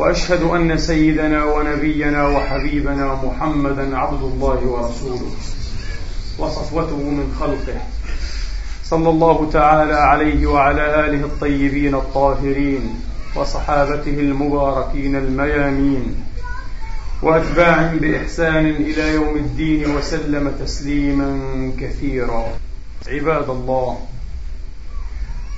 وأشهد أن سيدنا ونبينا وحبيبنا محمدا عبد الله ورسوله وصفوته من خلقه. صلى الله تعالى عليه وعلى آله الطيبين الطاهرين وصحابته المباركين الميامين. وأتباعهم بإحسان إلى يوم الدين وسلم تسليما كثيرا. عباد الله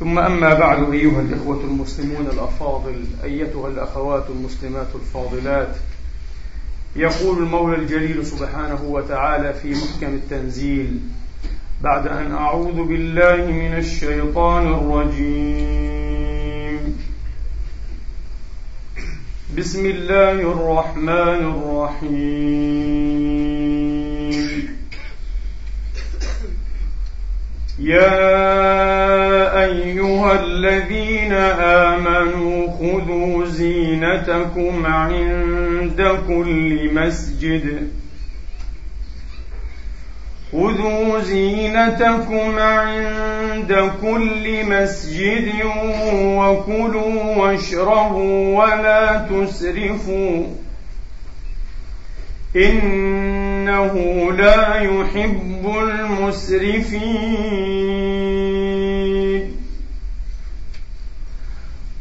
ثم أما بعد أيها الإخوة المسلمون الأفاضل أيتها الأخوات المسلمات الفاضلات يقول المولى الجليل سبحانه وتعالى في محكم التنزيل بعد أن أعوذ بالله من الشيطان الرجيم. بسم الله الرحمن الرحيم. يا أيها الذين آمنوا خذوا زينتكم عند كل مسجد. خذوا زينتكم عند كل مسجد وكلوا واشربوا ولا تسرفوا. إنه لا يحب المسرفين.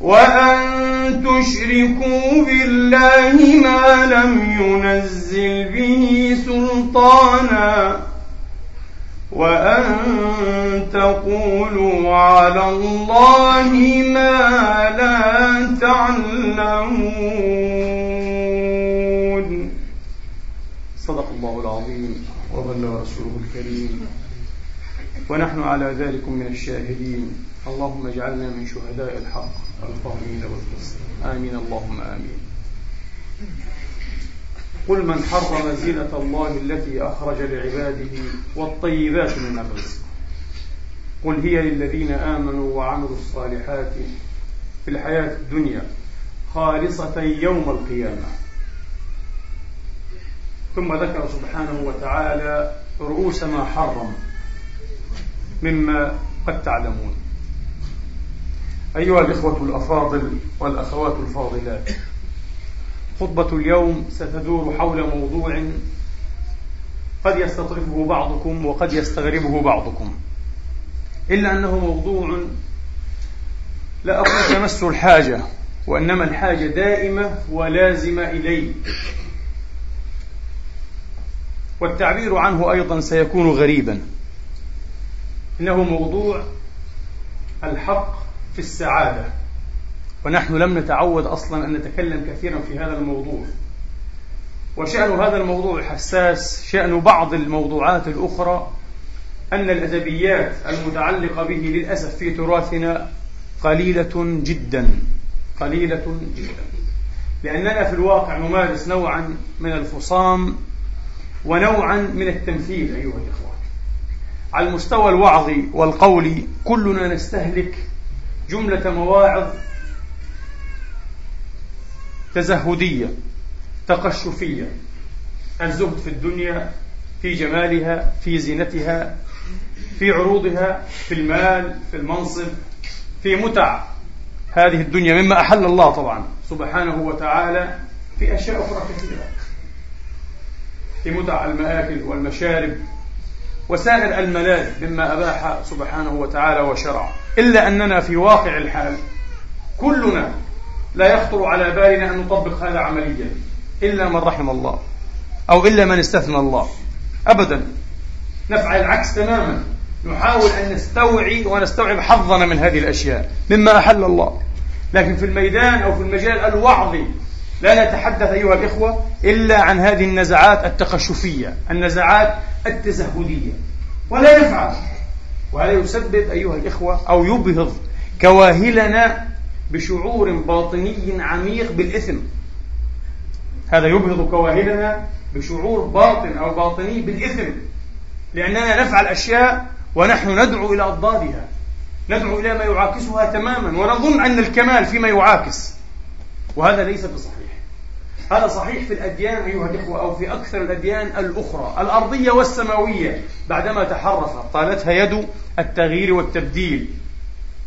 وأن تشركوا بالله ما لم ينزل به سلطانا وأن تقولوا على الله ما لا تعلمون. صدق الله العظيم. وبلغ رسوله الكريم. ونحن على ذلك من الشاهدين. اللهم اجعلنا من شهداء الحق. القائمين بالقسط آمين. اللهم آمين. قل من حرم زينة الله التي أخرج لعباده والطيبات من الرزق. قل هي للذين آمنوا وعملوا الصالحات في الحياة الدنيا خالصة يوم القيامة. ثم ذكر سبحانه وتعالى رؤوس ما حرم مما قد تعلمون. أيها الإخوة الأفاضل والأخوات الفاضلات خطبة اليوم ستدور حول موضوع قد يستطرفه بعضكم وقد يستغربه بعضكم. إلا أنه موضوع لا أقول تمس الحاجة وإنما الحاجة دائمة ولازمة إليه. والتعبير عنه أيضا سيكون غريبا. إنه موضوع الحق في السعادة. ونحن لم نتعود أصلا أن نتكلم كثيرا في هذا الموضوع. وشأن هذا الموضوع حساس شأن بعض الموضوعات الأخرى أن الأدبيات المتعلقة به للأسف في تراثنا قليلة جدا. قليلة جدا. لأننا في الواقع نمارس نوعا من الفصام ونوعا من التمثيل أيها الإخوة. على المستوى الوعظي والقولي كلنا نستهلك جملة مواعظ تزهدية تقشفية. الزهد في الدنيا في جمالها في زينتها في عروضها في المال في المنصب في متع هذه الدنيا مما أحل الله طبعا سبحانه وتعالى في أشياء أخرى كثيرة. في متع المآكل والمشارب وسائر الملاذ مما أباح سبحانه وتعالى وشرع. إلا أننا في واقع الحال كلنا لا يخطر على بالنا أن نطبق هذا عمليا إلا من رحم الله أو إلا من استثنى الله. أبدا. نفعل العكس تماما. نحاول أن نستوعي ونستوعب حظنا من هذه الأشياء مما أحل الله. لكن في الميدان أو في المجال الوعظي لا نتحدث أيها الإخوة إلا عن هذه النزعات التقشفية النزعات التزهدية ولا نفعل وهذا يسبب أيها الإخوة أو يبهض كواهلنا بشعور باطني عميق بالإثم. هذا يبهض كواهلنا بشعور باطن أو باطني بالإثم لأننا نفعل أشياء ونحن ندعو إلى أضدادها ندعو إلى ما يعاكسها تماما ونظن أن الكمال فيما يعاكس. وهذا ليس بصحيح. هذا صحيح في الأديان أيها الإخوة أو في أكثر الأديان الأخرى. الأرضية والسماوية بعدما تحرفت طالتها يد التغيير والتبديل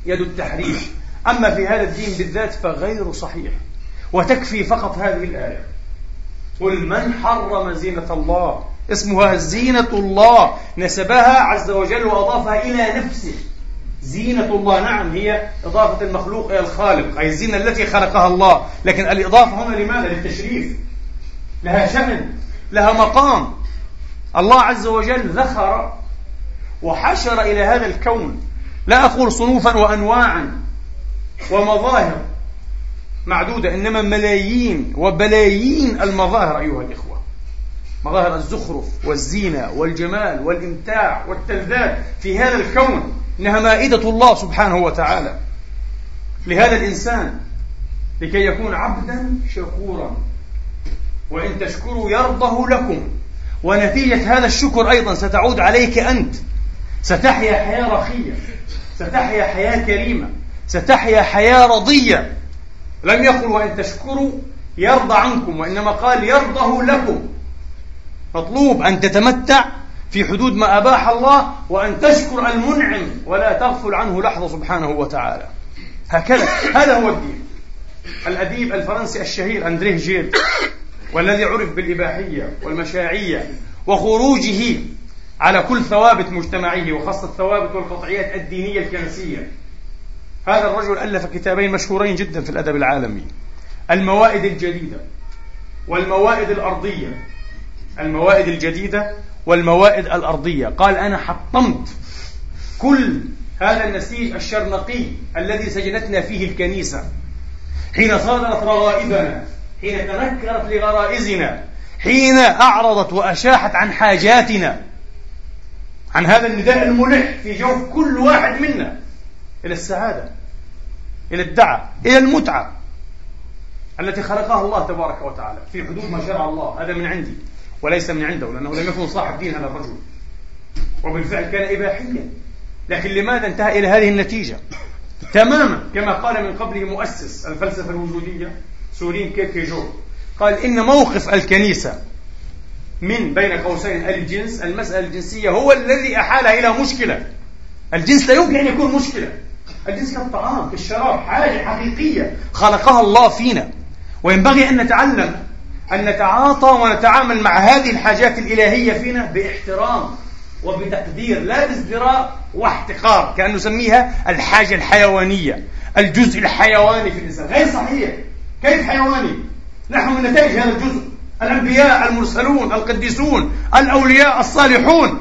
يد التحريف. أما في هذا الدين بالذات فغير صحيح وتكفي فقط هذه الآية. قل من حرم زينة الله؟ اسمها زينة الله. نسبها عز وجل وأضافها إلى نفسه. زينة الله نعم هي إضافة المخلوق إلى الخالق أي الزينة التي خلقها الله. لكن الإضافة هنا لماذا؟ للتشريف. لها شأن لها مقام. الله عز وجل ذخر وحشر إلى هذا الكون. لا أقول صنوفا وأنواعا ومظاهر معدودة إنما ملايين وبلايين المظاهر أيها الإخوة. مظاهر الزخرف والزينة والجمال والإمتاع والتلذات في هذا الكون. إنها مائدة الله سبحانه وتعالى. لهذا الإنسان لكي يكون عبدا شكورا. وإن تشكروا يرضه لكم. ونتيجة هذا الشكر أيضا ستعود عليك أنت. ستحيا حياة رخية. ستحيا حياة كريمة. ستحيا حياة رضية. لم يقل وإن تشكروا يرضى عنكم وإنما قال يرضه لكم. مطلوب أن تتمتع في حدود ما أباح الله وأن تشكر المنعم ولا تغفل عنه لحظة سبحانه وتعالى. هكذا هذا هو الدين. الأديب الفرنسي الشهير أندريه جيل والذي عرف بالإباحية والمشاعية وخروجه على كل ثوابت مجتمعيه وخاصة الثوابت والقطعيات الدينية الكنسية. هذا الرجل ألف كتابين مشهورين جدا في الأدب العالمي. الموائد الجديدة والموائد الأرضية. الموائد الجديدة والموائد الأرضية. قال أنا حطمت كل هذا النسيج الشرنقي الذي سجنتنا فيه الكنيسة. حين صادرت رغائبنا حين تنكرت لغرائزنا حين أعرضت وأشاحت عن حاجاتنا عن هذا النداء الملح في جوف كل واحد منا. إلى السعادة إلى الدعة إلى المتعة التي خلقها الله تبارك وتعالى في حدود ما شرع الله. هذا من عندي. وليس من عنده لأنه لم يكن صاحب دين هذا الرجل. وبالفعل كان إباحيا. لكن لماذا انتهى إلى هذه النتيجة؟ تماما. كما قال من قبله مؤسس الفلسفة الوجودية سورين كيركيجور قال إن موقف الكنيسة من بين قوسين الجنس المسألة الجنسية هو الذي أحالها إلى مشكلة. الجنس لا يمكن أن يكون مشكلة. الجنس كالطعام كالشراب حاجة حقيقية خلقها الله فينا. وينبغي أن نتعلم أن نتعاطى ونتعامل مع هذه الحاجات الإلهية فينا باحترام وبتقدير لا بازدراء واحتقار كأن نسميها الحاجة الحيوانية الجزء الحيواني في الإنسان. غير صحيح. كيف حيواني؟ نحن من نتائج هذا الجزء. الأنبياء المرسلون القديسون الأولياء الصالحون.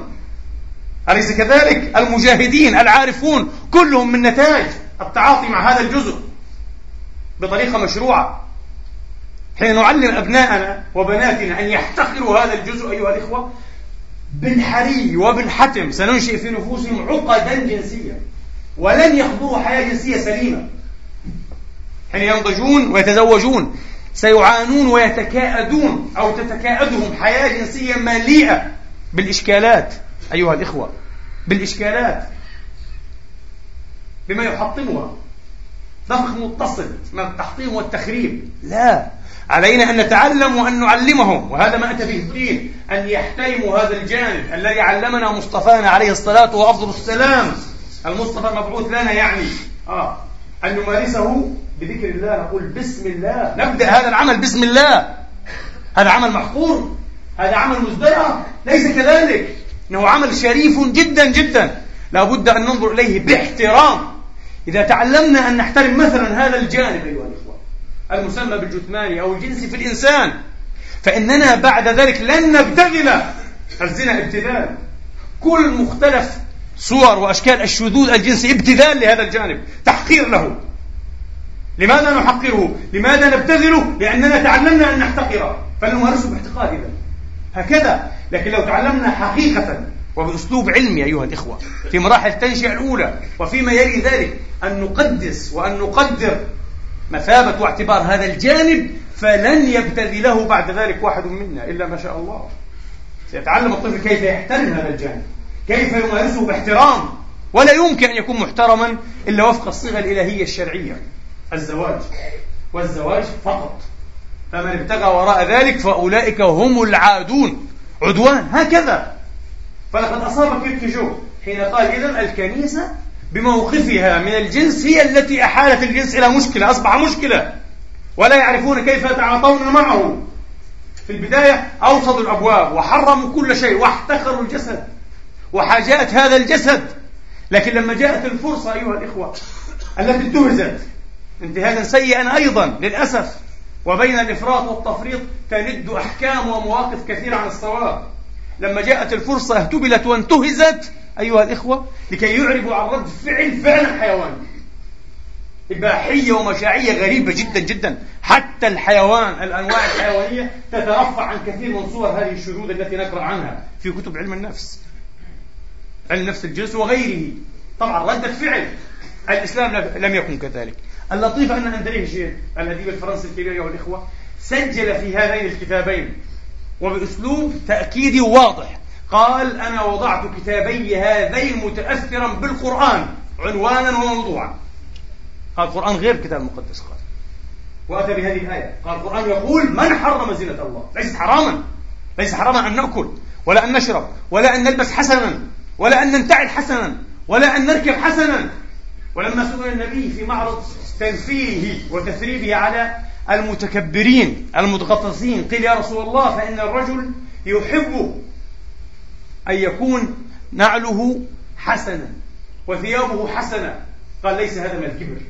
أليس كذلك؟ المجاهدين العارفون كلهم من نتائج التعاطي مع هذا الجزء بطريقة مشروعة. حين نعلم أبناءنا وبناتنا أن يحتقروا هذا الجزء أيها الإخوة بالحري وبالحتم سننشئ في نفوسهم عقدا جنسية ولن يخضروا حياة جنسية سليمة. حين ينضجون ويتزوجون سيعانون ويتكاءدون أو تتكاءدهم حياة جنسية مليئة بالإشكالات أيها الإخوة بالإشكالات. بما يحطمها ضخ متصل من التحطيم والتخريب. لا. علينا أن نتعلم وأن نعلمهم. وهذا ما أتى به الدين أن يحترموا هذا الجانب الذي علمنا مصطفانا عليه الصلاة وأفضل السلام. المصطفى المبعوث لنا يعني آه أن نمارسه بذكر الله. نقول بسم الله. نبدأ هذا العمل بسم الله. هذا عمل محقور هذا عمل مزدرع. ليس كذلك. إنه عمل شريف جدا جدا. لا بد أن ننظر إليه باحترام. إذا تعلمنا أن نحترم مثلا هذا الجانب أيها الإخوة. المسمى بالجثماني أو الجنسي في الإنسان. فإننا بعد ذلك لن نبتذل الزنا ابتذال كل مختلف صور وأشكال الشذوذ الجنسي ابتذال لهذا الجانب. تحقير له. لماذا نحقره؟ لماذا نبتذله؟ لأننا تعلمنا أن نحتقره. فلنمارسه باحتقار إذا هكذا. لكن لو تعلمنا حقيقة وبأسلوب علمي أيها الإخوة في مراحل التنشئة الأولى وفيما يلي ذلك أن نقدس وأن نقدر مثابة واعتبار هذا الجانب فلن يبتذله بعد ذلك واحد منا إلا ما شاء الله. سيتعلم الطفل كيف يحترم هذا الجانب كيف يمارسه باحترام. ولا يمكن أن يكون محترما إلا وفق الصيغة الإلهية الشرعية. الزواج والزواج فقط. فمن ابتغى وراء ذلك فأولئك هم العادون. عدوان هكذا. فلقد أصاب كيركيجو حين قال إذا الكنيسة بموقفها من الجنس هي التي أحالت الجنس إلى مشكلة أصبح مشكلة. ولا يعرفون كيف يتعاطون معه. في البداية أوصدوا الأبواب وحرموا كل شيء واحتقروا الجسد وحاجأت هذا الجسد. لكن لما جاءت الفرصة أيها الإخوة التي انتهزت انتهازا سيئا أيضا للأسف. وبين الإفراط والتفريط تند أحكام ومواقف كثيرة عن الصواب. لما جاءت الفرصة اهتبلت وانتهزت أيها الإخوة لكي يعربوا عن رد فعل فعلا حيواني إباحية ومشاعية غريبة جدا جدا. حتى الحيوان الأنواع الحيوانية تترفع عن كثير من صور هذه الشذوذ التي نقرأ عنها في كتب علم النفس. علم نفس الجنس وغيره. طبعا ردة فعل الإسلام لم يكن كذلك. اللطيف أن أندريه الأديب الفرنسي الكبير أيها الإخوة سجل في هذين الكتابين وبأسلوب تأكيدي واضح. قال أنا وضعت كتابي هذين متأثرا بالقرآن عنوانا وموضوعا. قال القرآن غير الكتاب المقدس قال. وأتى بهذه الآية. قال القرآن يقول من حرم زينة الله؟ ليست حراما. ليس حراما أن نأكل ولا أن نشرب ولا أن نلبس حسنا ولا أن ننتعل حسنا ولا أن نركب حسنا. ولما سئل النبي في معرض تنفيره وتثريبه على المتكبرين المتغطسين قيل يا رسول الله فإن الرجل يحب أن يكون نعله حسنا وثيابه حسنة قال ليس هذا من الكبر.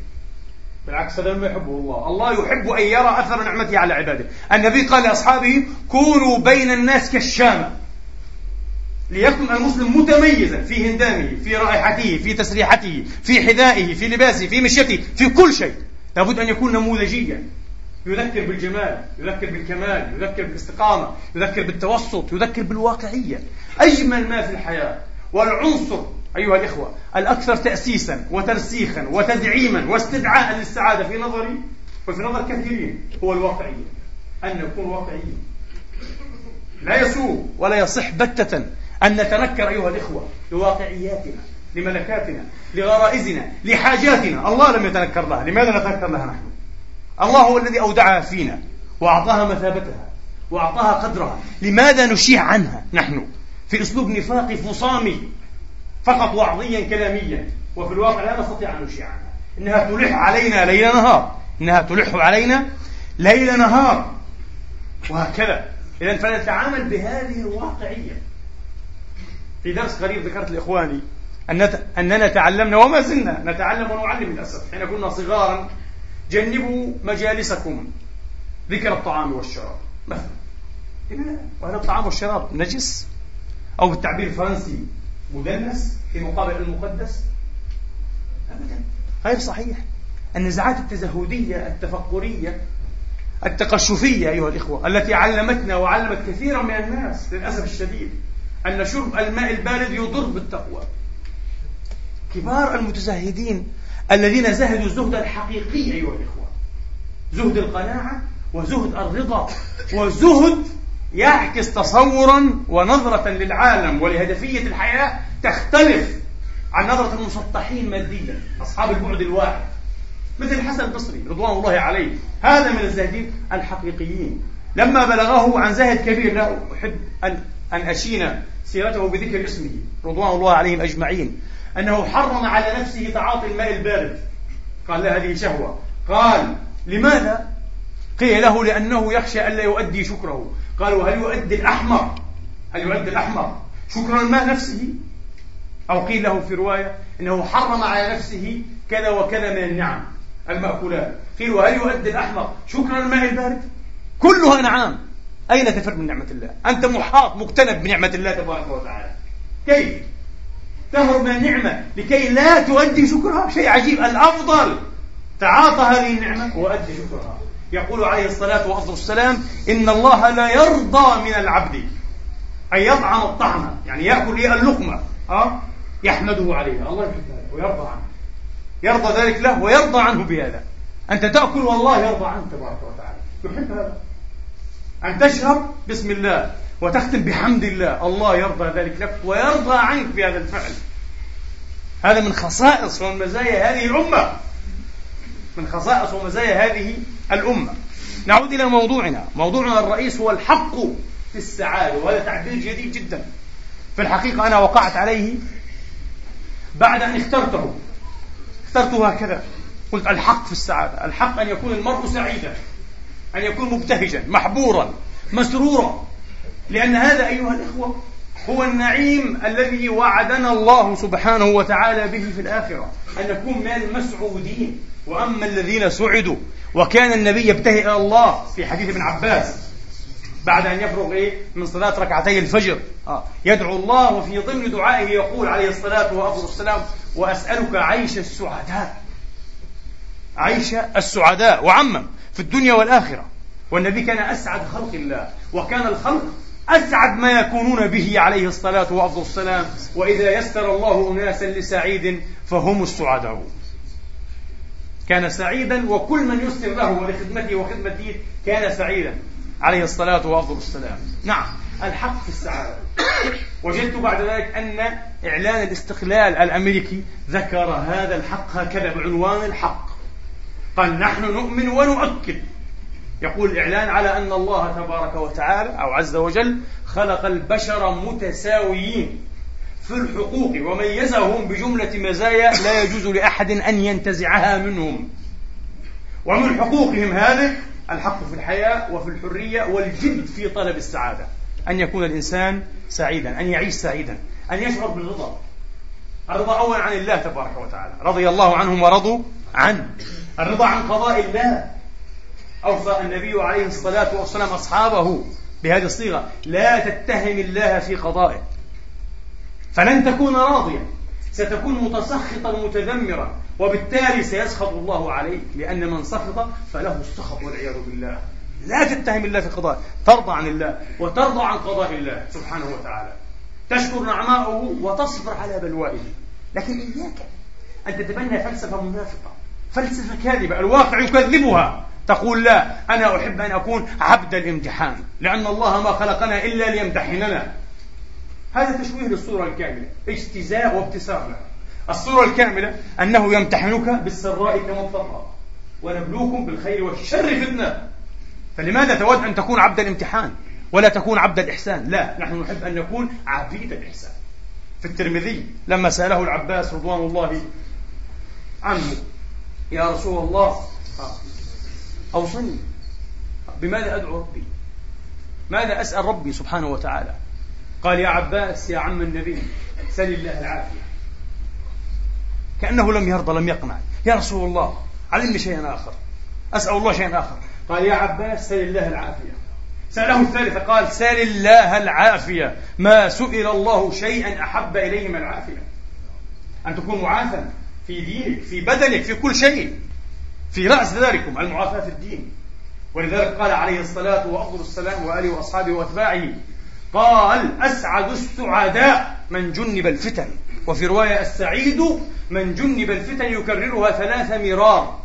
بالعكس هذا ما يحبه الله. الله يحب أن يرى أثر نعمته على عباده. النبي قال لأصحابه كونوا بين الناس كالشامة ليكن المسلم متميزا في هندامه في رائحته في تسريحته في حذائه في لباسه في مشيته في كل شيء. لابد أن يكون نموذجيا. يذكر بالجمال يذكر بالكمال يذكر بالاستقامة يذكر بالتوسط يذكر بالواقعية. أجمل ما في الحياة. والعنصر أيها الإخوة الأكثر تأسيسا وترسيخا وتدعيما واستدعاء للسعادة في نظري وفي نظر كثيرين هو الواقعية. أن نكون واقعيين. لا يسوء ولا يصح بتة أن نتنكر أيها الإخوة لواقعياتنا لملكاتنا لغرائزنا لحاجاتنا. الله لم يتنكر لها. لماذا نتنكر لها نحن؟ الله هو الذي أودعها فينا وأعطاها مثابتها وأعطاها قدرها. لماذا نشيع عنها نحن؟ في أسلوب نفاقي فصامي فقط وعظيا كلاميا. وفي الواقع لا نستطيع أن نشيع عنها. إنها تلح علينا ليل نهار. إنها تلح علينا ليل نهار. وهكذا. إذا فنتعامل بهذه الواقعية. في درس قريب ذكرت لإخواني أننا تعلمنا وما زلنا نتعلم ونعلم للأسف. حين كنا صغارا جنبوا مجالسكم ذكر الطعام والشراب مثلا. وهذا الطعام والشراب نجس أو بالتعبير الفرنسي مدنس في مقابل المقدس؟ أبدا. غير صحيح. النزعات التزهدية التفكرية التقشفية أيها الإخوة التي علمتنا وعلمت كثيرا من الناس للأسف الشديد أن شرب الماء البارد يضر بالتقوى. كبار المتزهدين الذين زهدوا الزهد الحقيقي أيها الإخوة. زهد القناعة وزهد الرضا. وزهد يعكس تصورا ونظرة للعالم ولهدفية الحياة تختلف عن نظرة المسطحين ماديا أصحاب البعد الواحد. مثل الحسن البصري رضوان الله عليه هذا من الزاهدين الحقيقيين. لما بلغه عن زاهد كبير لا أحب أن أن أشين سيرته بذكر اسمه رضوان الله عليهم أجمعين. أنه حرم على نفسه تعاطي الماء البارد. قال لا هذه شهوة. قال لماذا؟ قيل له لأنه يخشى ألا يؤدي شكره. قالوا هل يؤدي الأحمر؟ هل يؤدي الأحمر شكر الماء نفسه؟ أو قيل له في رواية أنه حرم على نفسه كذا وكذا من النعم المأكولات. قيل وهل يؤدي الأحمر شكر الماء البارد؟ كلها نعام. أين تفر من نعمة الله؟ أنت محاط مكتنب بنعمة الله تبارك وتعالى. كيف؟ تهرب من النعمة لكي لا تؤدي شكرها شيء عجيب. الأفضل تعاطى هذه النعمة وأدي شكرها. يقول عليه الصلاة والسلام إن الله لا يرضى من العبد أن يطعم الطعم يعني يأكل إيه؟ اللقمة. أه؟ يحمده عليها. الله يحب ويرضى عنه. يرضى ذلك له ويرضى عنه بهذا. أنت تأكل والله يرضى عنك تبارك وتعالى. يحب هذا؟ أن تشرب؟ بسم الله. وتختم بحمد الله. الله يرضى ذلك لك ويرضى عنك بهذا الفعل. هذا من خصائص ومزايا هذه الأمة. من خصائص ومزايا هذه الأمة. نعود إلى موضوعنا. موضوعنا الرئيس هو الحق في السعادة وهذا تعبير جديد جدا. في الحقيقة أنا وقعت عليه بعد أن اخترته. اخترته هكذا. قلت الحق في السعادة. الحق أن يكون المرء سعيدا أن يكون مبتهجا محبورا مسرورا. لأن هذا أيها الإخوة هو النعيم الذي وعدنا الله سبحانه وتعالى به في الآخرة. أن نكون من المسعودين. وأما الذين سعدوا وكان النبي يبتهي إلى الله في حديث ابن عباس بعد أن يفرغ إيه؟ من صلاة ركعتي الفجر. آه. يدعو الله وفي ضمن دعائه يقول عليه الصلاة والسلام وأسألك عيش السعداء. عيش السعداء. وعمم في الدنيا والآخرة. والنبي كان أسعد خلق الله. وكان الخلق أسعد ما يكونون به عليه الصلاة والسلام وإذا يسر الله أناسا لسعيد فهم السعداء. كان سعيدا وكل من يسر له ولخدمته وخدمته كان سعيدا عليه الصلاة والسلام نعم الحق في السعادة. وجدت بعد ذلك أن إعلان الاستقلال الأمريكي ذكر هذا الحق هكذا بعنوان الحق. قال نحن نؤمن ونؤكد يقول الإعلان على أن الله تبارك وتعالى أو عز وجل خلق البشر متساويين في الحقوق وميزهم بجملة مزايا لا يجوز لأحد أن ينتزعها منهم. ومن حقوقهم هذه الحق في الحياة وفي الحرية والجد في طلب السعادة. أن يكون الإنسان سعيدا أن يعيش سعيدا أن يشعر بالرضا. الرضا أولا عن الله تبارك وتعالى. رضي الله عنهم ورضوا عنه. الرضا عن قضاء الله. أوصى النبي عليه الصلاة والسلام أصحابه بهذه الصيغة. لا تتهم الله في قضائه. فلن تكون راضيا. ستكون متسخطا متذمرا وبالتالي سيسخط الله عليك لأن من سخط فله السخط والعياذ بالله. لا تتهم الله في قضائه. ترضى عن الله وترضى عن قضاء الله سبحانه وتعالى. تشكر نعماءه وتصبر على بلوائه. لكن إياك أن تتبنى فلسفة منافقة. فلسفة كاذبة. الواقع يكذبها. تقول لا أنا أحب أن أكون عبد الامتحان لأن الله ما خلقنا إلا ليمتحننا. هذا تشويه للصورة الكاملة اجتزاء وابتسام له الصورة الكاملة أنه يمتحنك بالسراء كما الضراء ونبلوكم بالخير والشر فتنة. فلماذا تود أن تكون عبد الامتحان ولا تكون عبد الإحسان؟ لا نحن نحب أن نكون عبيد الإحسان. في الترمذي لما سأله العباس رضوان الله عنه يا رسول الله أوصني بماذا أدعو ربي؟ ماذا أسأل ربي سبحانه وتعالى؟ قال يا عباس يا عم النبي سل الله العافية. كأنه لم يرضى لم يقنع. يا رسول الله علمني شيئا آخر. أسأل الله شيئا آخر. قال يا عباس سل الله العافية. سأله الثالثة قال سل الله العافية. ما سئل الله شيئا أحب إليه من العافية. أن تكون معافى في دينك في بدنك في كل شيء. في رأس ذلكم المعافاة في الدين. ولذلك قال عليه الصلاة وأفضل السلام وآله وأصحابه وأتباعه قال أسعد السعداء من جنب الفتن. وفي رواية السعيد من جنب الفتن يكررها ثلاث مرار.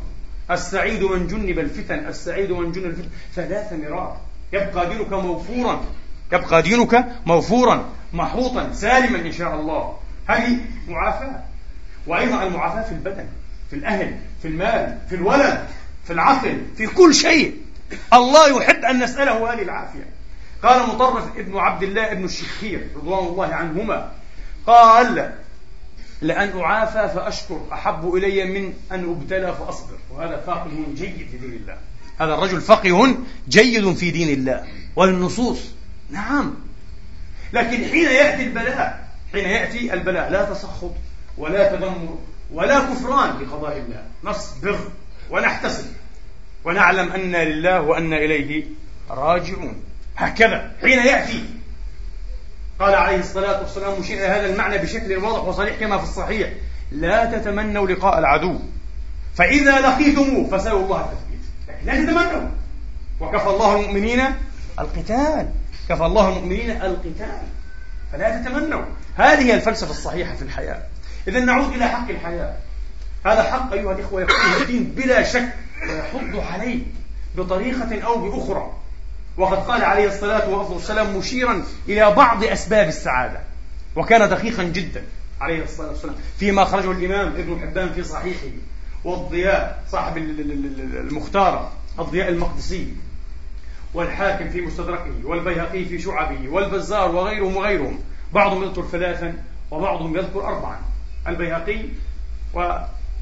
السعيد من جنب الفتن السعيد من جنب الفتن ثلاث مرار. يبقى دينك موفورا يبقى دينك موفورا محوطا سالما إن شاء الله. هذه معافاة. وأيضا المعافاة في البدن. في الأهل في المال في الولد في العقل في كل شيء. الله يحب أن نسأله هذه العافية. قال مطرف ابن عبد الله ابن الشخير رضوان الله عنهما قال لأن أعافى فأشكر أحب إلي من أن أبتلى فأصبر. وهذا فاقه جيد في دين الله. هذا الرجل فقه جيد في دين الله. والنصوص نعم. لكن حين يأتي البلاء حين يأتي البلاء لا تسخط ولا تذمر ولا كفران لقضاء الله. نصبر ونحتسب. ونعلم أن لله وأن إليه راجعون. هكذا حين يأتي. قال عليه الصلاة والسلام مشير هذا المعنى بشكل واضح وصريح كما في الصحيح. لا تتمنوا لقاء العدو. فإذا لقيتموه فسألوا الله التثبيت. لكن لا تتمنوا. وكفى الله المؤمنين القتال. كفى الله المؤمنين القتال. فلا تتمنوا. هذه الفلسفة الصحيحة في الحياة. إذا نعود إلى حق الحياة. هذا حق أيها الإخوة يقوله الدين بلا شك ويحض عليه بطريقة أو بأخرى. وقد قال عليه الصلاة والسلام مشيرا إلى بعض أسباب السعادة وكان دقيقا جدا عليه الصلاة والسلام فيما أخرجه الإمام ابن حبان في صحيحه والضياء صاحب المختارة الضياء المقدسي والحاكم في مستدركه والبيهقي في شعبه والبزار وغيرهم وغيرهم بعضهم يذكر ثلاثا وبعضهم يذكر أربعا. البيهقي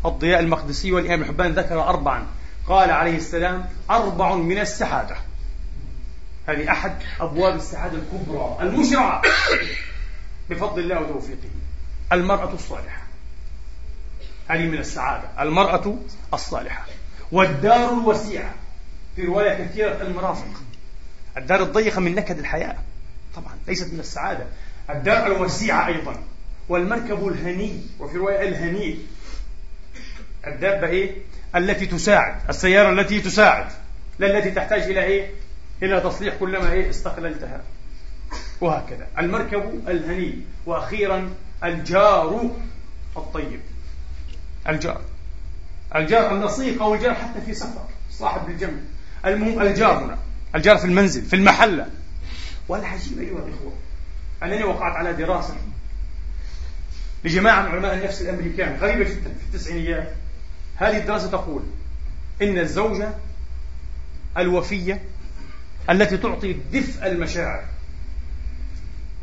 والضياء المقدسي والإمام ابن حبان ذكر أربعا. قال عليه السلام أربع من السعادة هذه أحد أبواب السعادة الكبرى المشرعة. بفضل الله وتوفيقه. المرأة الصالحة. هذه من السعادة. المرأة الصالحة. والدار الوسيعة. في رواية كثيرة المرافق. الدار الضيقة من نكد الحياة. طبعا ليست من السعادة. الدار الوسيعة أيضا. والمركب الهني وفي رواية الهني. الدابة إيه؟ التي تساعد السيارة التي تساعد. لا التي تحتاج إلى إيه؟ إلى تصليح كلما إيه؟ استقللتها. وهكذا. المركب الهني وأخيرا الجار الطيب. الجار. الجار اللصيق أو الجار حتى في سفر صاحب الجنب المهم الجار هنا. الجار في المنزل في المحلة. والعجيب أيها الإخوة أنني وقعت على دراسة لجماعة من علماء النفس الأمريكان غريبة جدا في التسعينيات هذه الدراسة تقول إن الزوجة الوفية التي تعطي دفء المشاعر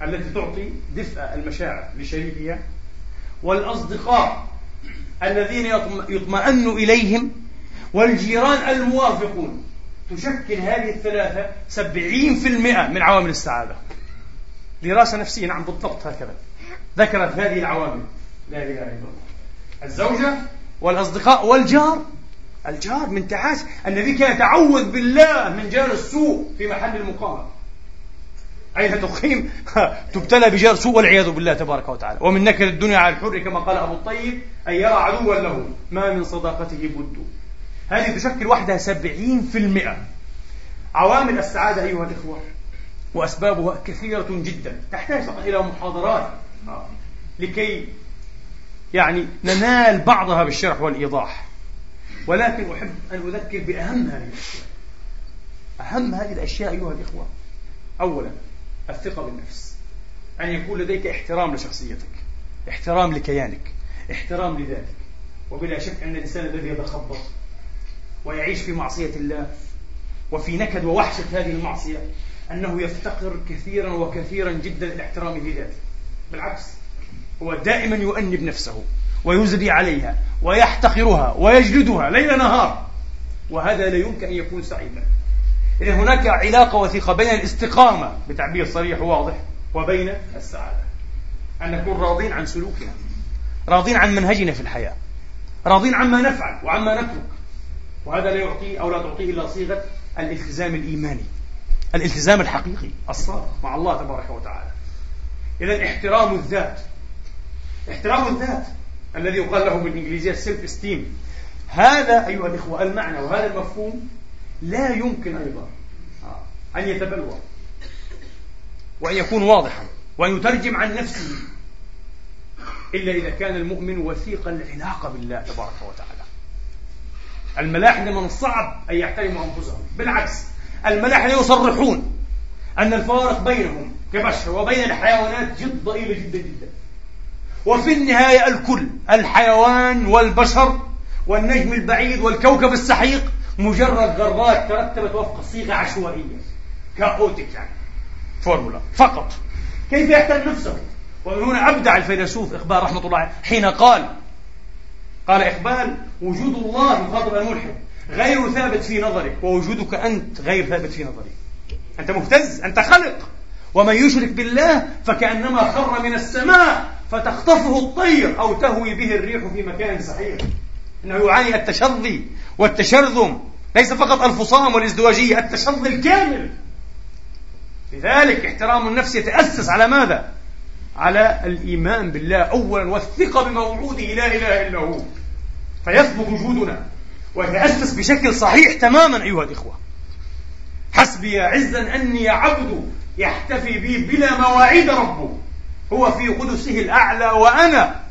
التي تعطي دفء المشاعر لشريكها والأصدقاء الذين يطمئن إليهم والجيران الموافقون تشكل هذه الثلاثة سبعين في المئة من عوامل السعادة. دراسة نفسية نعم بالضبط هكذا. ذكرت هذه العوامل. لا إله إلا الله. الزوجة والأصدقاء والجار. الجار من تعاش النبي كان يتعوذ بالله من جار السوء في محل المقامة أين تقيم تبتلى بجار سوء والعياذ بالله تبارك وتعالى. ومن نكر الدنيا على الحر كما قال أبو الطيب أن يرى عدوا له ما من صداقته بد هذه تشكل وحدها سبعين في المئة. عوامل السعادة أيها الإخوة وأسبابها كثيرة جدا. تحتاج فقط إلى محاضرات. لكي يعني ننال بعضها بالشرح والإيضاح. ولكن أحب أن أذكر بأهم هذه الأشياء. أهم هذه الأشياء أيها الإخوة. أولا الثقة بالنفس. أن يكون لديك احترام لشخصيتك احترام لكيانك احترام لذاتك. وبلا شك أن الإنسان الذي يتخبط ويعيش في معصية الله وفي نكد ووحشة هذه المعصية أنه يفتقر كثيرا وكثيرا جدا إلى احترامه لذاته. بالعكس هو دائما يؤنب نفسه ويزري عليها ويحتقرها ويجلدها ليل نهار وهذا لا يمكن أن يكون سعيدا إذا هناك علاقة وثيقة بين الاستقامة بتعبير صريح وواضح وبين السعادة. أن نكون راضين عن سلوكنا راضين عن منهجنا في الحياة راضين عما نفعل وعما نترك. وهذا لا يعطي أو لا تعطيه إلا صيغة الالتزام الإيماني الالتزام الحقيقي الصادق مع الله تبارك وتعالى. إذا احترام الذات. احترام الذات الذي يقال له بالإنجليزية السيلف استيم هذا أيها الإخوة المعنى وهذا المفهوم لا يمكن أيضا أن يتبلور. وأن يكون واضحا وأن يترجم عن نفسه. إلا إذا كان المؤمن وثيق العلاقة بالله تبارك وتعالى. الملاحدة من الصعب أن يحترموا أنفسهم. بالعكس الملاحدة يصرحون أن الفارق بينهم. كبشر وبين الحيوانات جد ضئيلة جدا جدا. وفي النهاية الكل الحيوان والبشر والنجم البعيد والكوكب السحيق مجرد ذرات ترتبت وفق صيغة عشوائية كأوتيك يعني فورمولا فقط. كيف يحترم نفسه؟ ومن هنا أبدع الفيلسوف إقبال رحمة الله حين قال قال إقبال وجود الله يخاطب الملحد غير ثابت في نظرك ووجودك أنت غير ثابت في نظري أنت مهتز أنت خلق. ومن يشرك بالله فكأنما خر من السماء فتخطفه الطير أو تهوي به الريح في مكان صحيح. إنه يعاني التشظي والتشرذم ليس فقط الفصام والإزدواجية التشظي الكامل. لذلك احترام النفس يتأسس على ماذا؟ على الإيمان بالله أولا والثقة بموعوده لا إله إلا هو. فيثبت وجودنا ويتأسس بشكل صحيح تماما أيها الإخوة. حسبي عزا أني عبد يحتفي بي بلا مواعيد ربه. هو في قدسه الأعلى وأنا.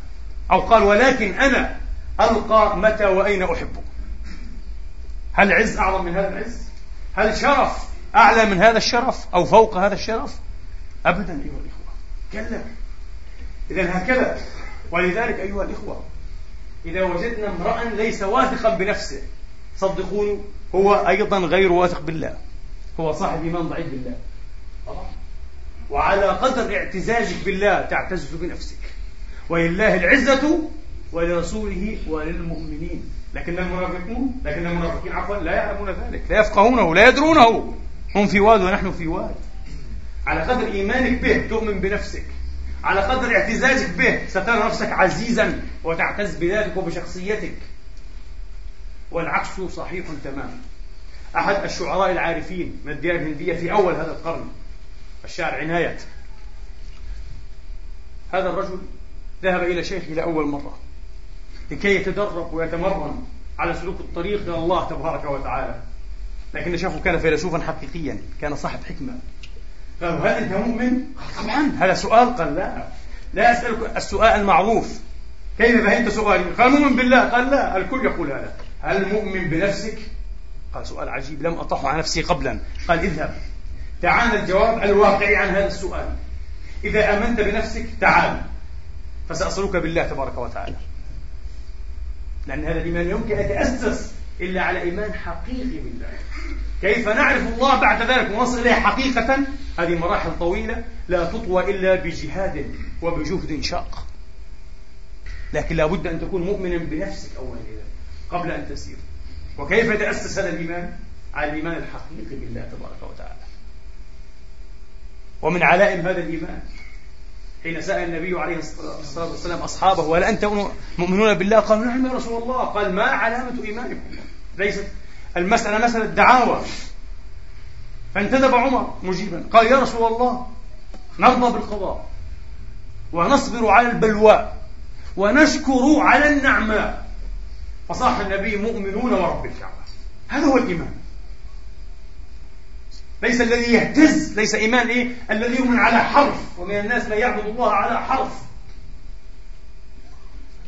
أو قال ولكن أنا ألقى متى وأين أحب هل عز أعظم من هذا العز؟ هل شرف أعلى من هذا الشرف أو فوق هذا الشرف؟ أبدا أيها الإخوة. كلا. إذا هكذا. ولذلك أيها الإخوة إذا وجدنا امرأ ليس واثقا بنفسه صدقوني هو أيضا غير واثق بالله. هو صاحب إيمان ضعيف بالله. وعلى قدر اعتزازك بالله تعتز بنفسك. ولله العزة ولرسوله وللمؤمنين. لكن المنافقون لكن المنافقين عفوا لا يعلمون ذلك. لا يفقهونه لا يدرونه. هم في واد ونحن في واد. على قدر إيمانك به تؤمن بنفسك. على قدر اعتزازك به سترى نفسك عزيزا وتعتز بذلك وبشخصيتك. والعكس صحيح تماما أحد الشعراء العارفين من الديار الهندية في أول هذا القرن الشاعر عناية هذا الرجل ذهب إلى شيخه لأول مرة. لكي يتدرب ويتمرن على سلوك الطريق إلى الله تبارك وتعالى. لكن شيخه كان فيلسوفا حقيقيا كان صاحب حكمة. قالوا هل أنت مؤمن؟ طبعا. هذا سؤال قال لا. لا أسألك السؤال المعروف. كيف فهمت سؤالي؟ قال مؤمن بالله. قال لا. الكل يقول هذا. هل مؤمن بنفسك؟ قال سؤال عجيب لم أطرحه على نفسي قبلا. قال اذهب. تعال الجواب الواقعي عن هذا السؤال. إذا آمنت بنفسك تعال. فسأصلك بالله تبارك وتعالى. لأن هذا الإيمان يمكن أن يتأسس إلا على إيمان حقيقي بالله. كيف نعرف الله بعد ذلك ونصل إليه حقيقة؟ هذه مراحل طويلة لا تطوى إلا بجهاد وبجهد شاق. لكن لا بد أن تكون مؤمنا بنفسك أولا قبل أن تسير. وكيف يتأسس هذا الإيمان؟ على الإيمان الحقيقي بالله تبارك وتعالى. ومن علائم هذا الإيمان. حين سأل النبي عليه الصلاة والسلام أصحابه هل أنتم مؤمنون بالله؟ قالوا نعم يا رسول الله. قال ما علامة إيمانكم؟ ليست المسألة مسألة دعاوى. فانتدب عمر مجيبا. قال يا رسول الله نرضى بالقضاء ونصبر على البلواء ونشكر على النعماء. فصاح النبي مؤمنون ورب الكعبة. هذا هو الإيمان. ليس الذي يهتز ليس إيمان إيه؟ الذي يؤمن على حرف. ومن الناس من يعبد الله على حرف.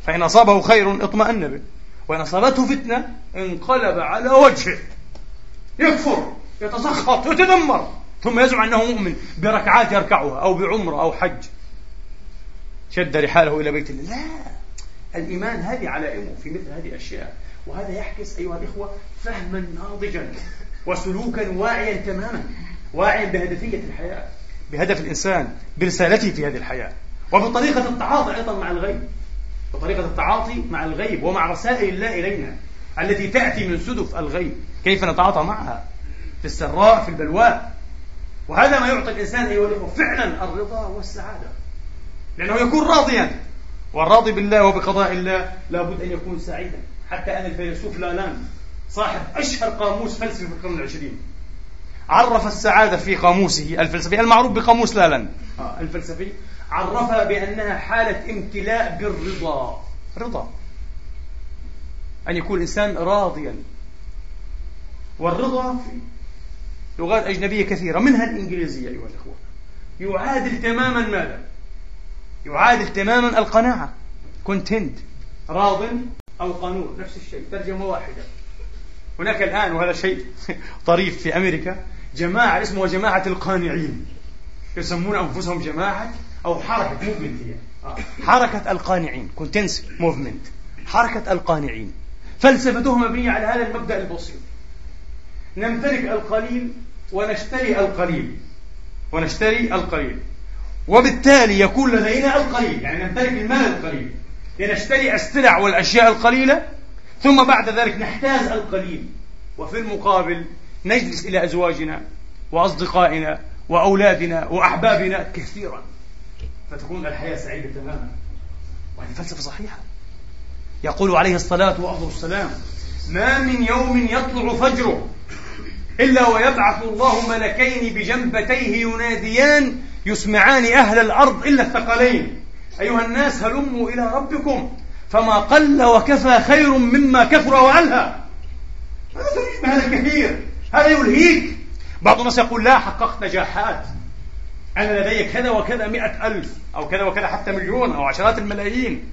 فإن أصابه خير اطمأن به. وإن أصابته فتنة انقلب على وجهه. يكفر يتسخط يتذمر ثم يزعم أنه مؤمن بركعات يركعها أو بعمرة أو حج. شد رحاله إلى بيت الله. لا. الإيمان هذه علائمه في مثل هذه الأشياء. وهذا يحكس أيها الإخوة فهما ناضجا. وسلوكا واعيا تماما واعيا بهدفية الحياة. بهدف الإنسان برسالته في هذه الحياة. وبطريقة التعاطي أيضا مع الغيب. بطريقة التعاطي مع الغيب ومع رسائل الله إلينا التي تأتي من سدف الغيب. كيف نتعاطى معها؟ في السراء في البلواء. وهذا ما يعطي الإنسان أيها الأخوة فعلا الرضا والسعادة. لأنه يكون راضيا. والراضي بالله وبقضاء الله لابد أن يكون سعيدا. حتى أن الفيلسوف لالان صاحب أشهر قاموس فلسفي في القرن العشرين؟ عرف السعادة في قاموسه الفلسفي المعروف بقاموس لالان آه الفلسفي. عرفها بأنها حالة امتلاء بالرضا. رضا. أن يكون الإنسان راضيا. والرضا في لغات أجنبية كثيرة منها الإنجليزية أيها الأخوة. يعادل تماما ماذا؟ يعادل تماما القناعة. كونتنت راض أو قانون. نفس الشيء ترجمة واحدة. هناك الآن وهذا شيء طريف في أمريكا جماعة اسمها جماعة القانعين. يسمون أنفسهم جماعة أو حركة movement هي. آه. حركة القانعين contents movement حركة القانعين. فلسفتهم مبنية على هذا المبدأ البسيط. نمتلك القليل ونشتري القليل. ونشتري القليل. وبالتالي يكون لدينا القليل يعني نمتلك المال القليل. لنشتري السلع والأشياء القليلة ثم بعد ذلك نحتاج القليل. وفي المقابل نجلس إلى أزواجنا وأصدقائنا وأولادنا وأحبابنا كثيرا. فتكون الحياة سعيدة تماما. وهذه فلسفة صحيحة. يقول عليه الصلاة والسلام ما من يوم يطلع فجره إلا ويبعث الله ملكين بجنبتيه يناديان يسمعان أهل الأرض إلا الثقلين. أيها الناس هلموا إلى ربكم فما قل وكفى خير مما كثر وألهى. هذا كثير. هذا يلهيك. بعض الناس يقول لا حققت نجاحات. أنا لدي كذا وكذا مئة ألف أو كذا وكذا حتى مليون أو عشرات الملايين.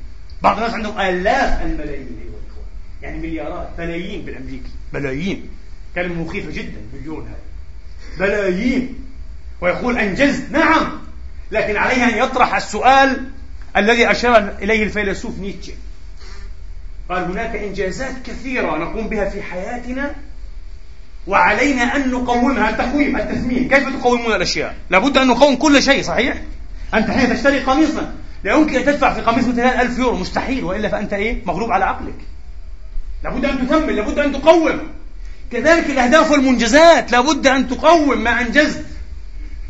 بعض الناس عندهم آلاف الملايين أيها الإخوة يعني مليارات. بلايين بالأمريكي. بلايين. كلمة مخيفة جدا مليون هذه بلايين. ويقول أنجزت. نعم. لكن عليه أن يطرح السؤال الذي أشار إليه الفيلسوف نيتشه. قال هناك إنجازات كثيرة نقوم بها في حياتنا وعلينا أن نقومها التقويم التثمين. كيف تقومون الأشياء؟ لابد أن نقوم كل شيء صحيح؟ أنت حين تشتري قميصا لا يمكن أن تدفع في قميص مثل ألف يورو مستحيل وإلا فأنت إيه؟ مغلوب على عقلك. لابد أن تثمن لابد أن تقوم. كذلك الأهداف والمنجزات لابد أن تقوم ما أنجزت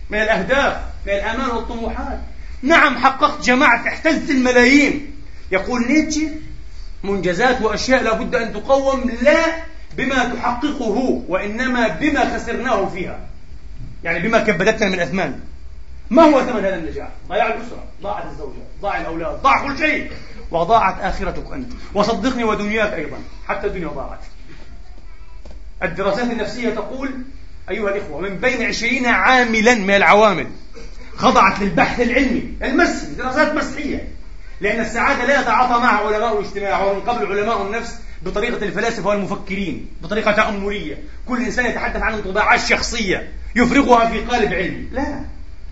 من الأهداف من الآمال والطموحات. نعم حققت جماعة احتزت الملايين. يقول نيتشه منجزات وأشياء لابد أن تقوم لا بما تحققه وإنما بما خسرناه فيها. يعني بما كبدتنا من أثمان. ما هو ثمن هذا النجاح؟ ضياع الأسرة ضاعت الزوجة ضاع الأولاد ضاع كل شيء. وضاعت آخرتك أنت. وصدقني ودنياك أيضا حتى الدنيا ضاعت. الدراسات النفسية تقول أيها الإخوة من بين عشرين عاملا من العوامل خضعت للبحث العلمي المسحي دراسات مسحية لأن السعادة لا يتعاطى معها علماء الاجتماع ومن قبل علماء النفس بطريقة الفلاسفة والمفكرين بطريقة تأملية. كل إنسان يتحدث عن انطباعات شخصية يفرغها في قالب علمي. لا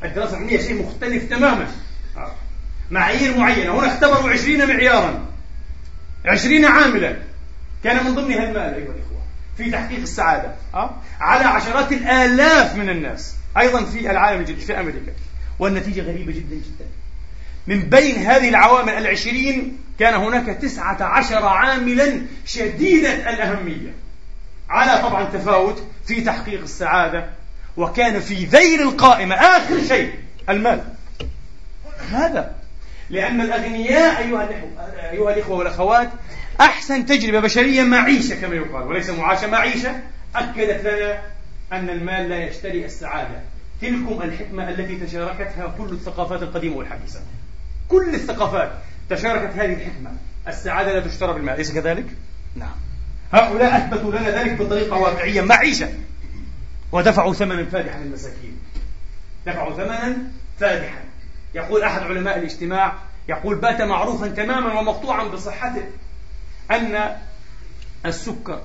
الدراسة العلمية شيء مختلف تماما. معايير معينة. هنا اختبروا عشرين معيارا. عشرين عاملا. كان من ضمنها المال أيها الإخوة في تحقيق السعادة. أه؟ على عشرات الآلاف من الناس. أيضا في العالم الجديد في أمريكا. والنتيجة غريبة جدا جدا. من بين هذه العوامل العشرين كان هناك تسعة عشر عاملا شديدة الأهمية. على طبعا تفاوت في تحقيق السعادة وكان في ذيل القائمة آخر شيء المال. هذا. لأن الأغنياء أيها أيها الإخوة والأخوات أحسن تجربة بشرية معيشة كما يقال وليس معاشة معيشة أكدت لنا أن المال لا يشتري السعادة. تلكم الحكمة التي تشاركتها كل الثقافات القديمة والحديثة. كل الثقافات تشاركت هذه الحكمة. السعادة لا تشترى بالمال أليس كذلك؟ نعم. هؤلاء أثبتوا لنا ذلك بطريقة واقعية معيشة. ودفعوا ثمنا فادحا للمساكين. دفعوا ثمنا فادحا. يقول أحد علماء الاجتماع يقول بات معروفا تماما ومقطوعا بصحته أن السكر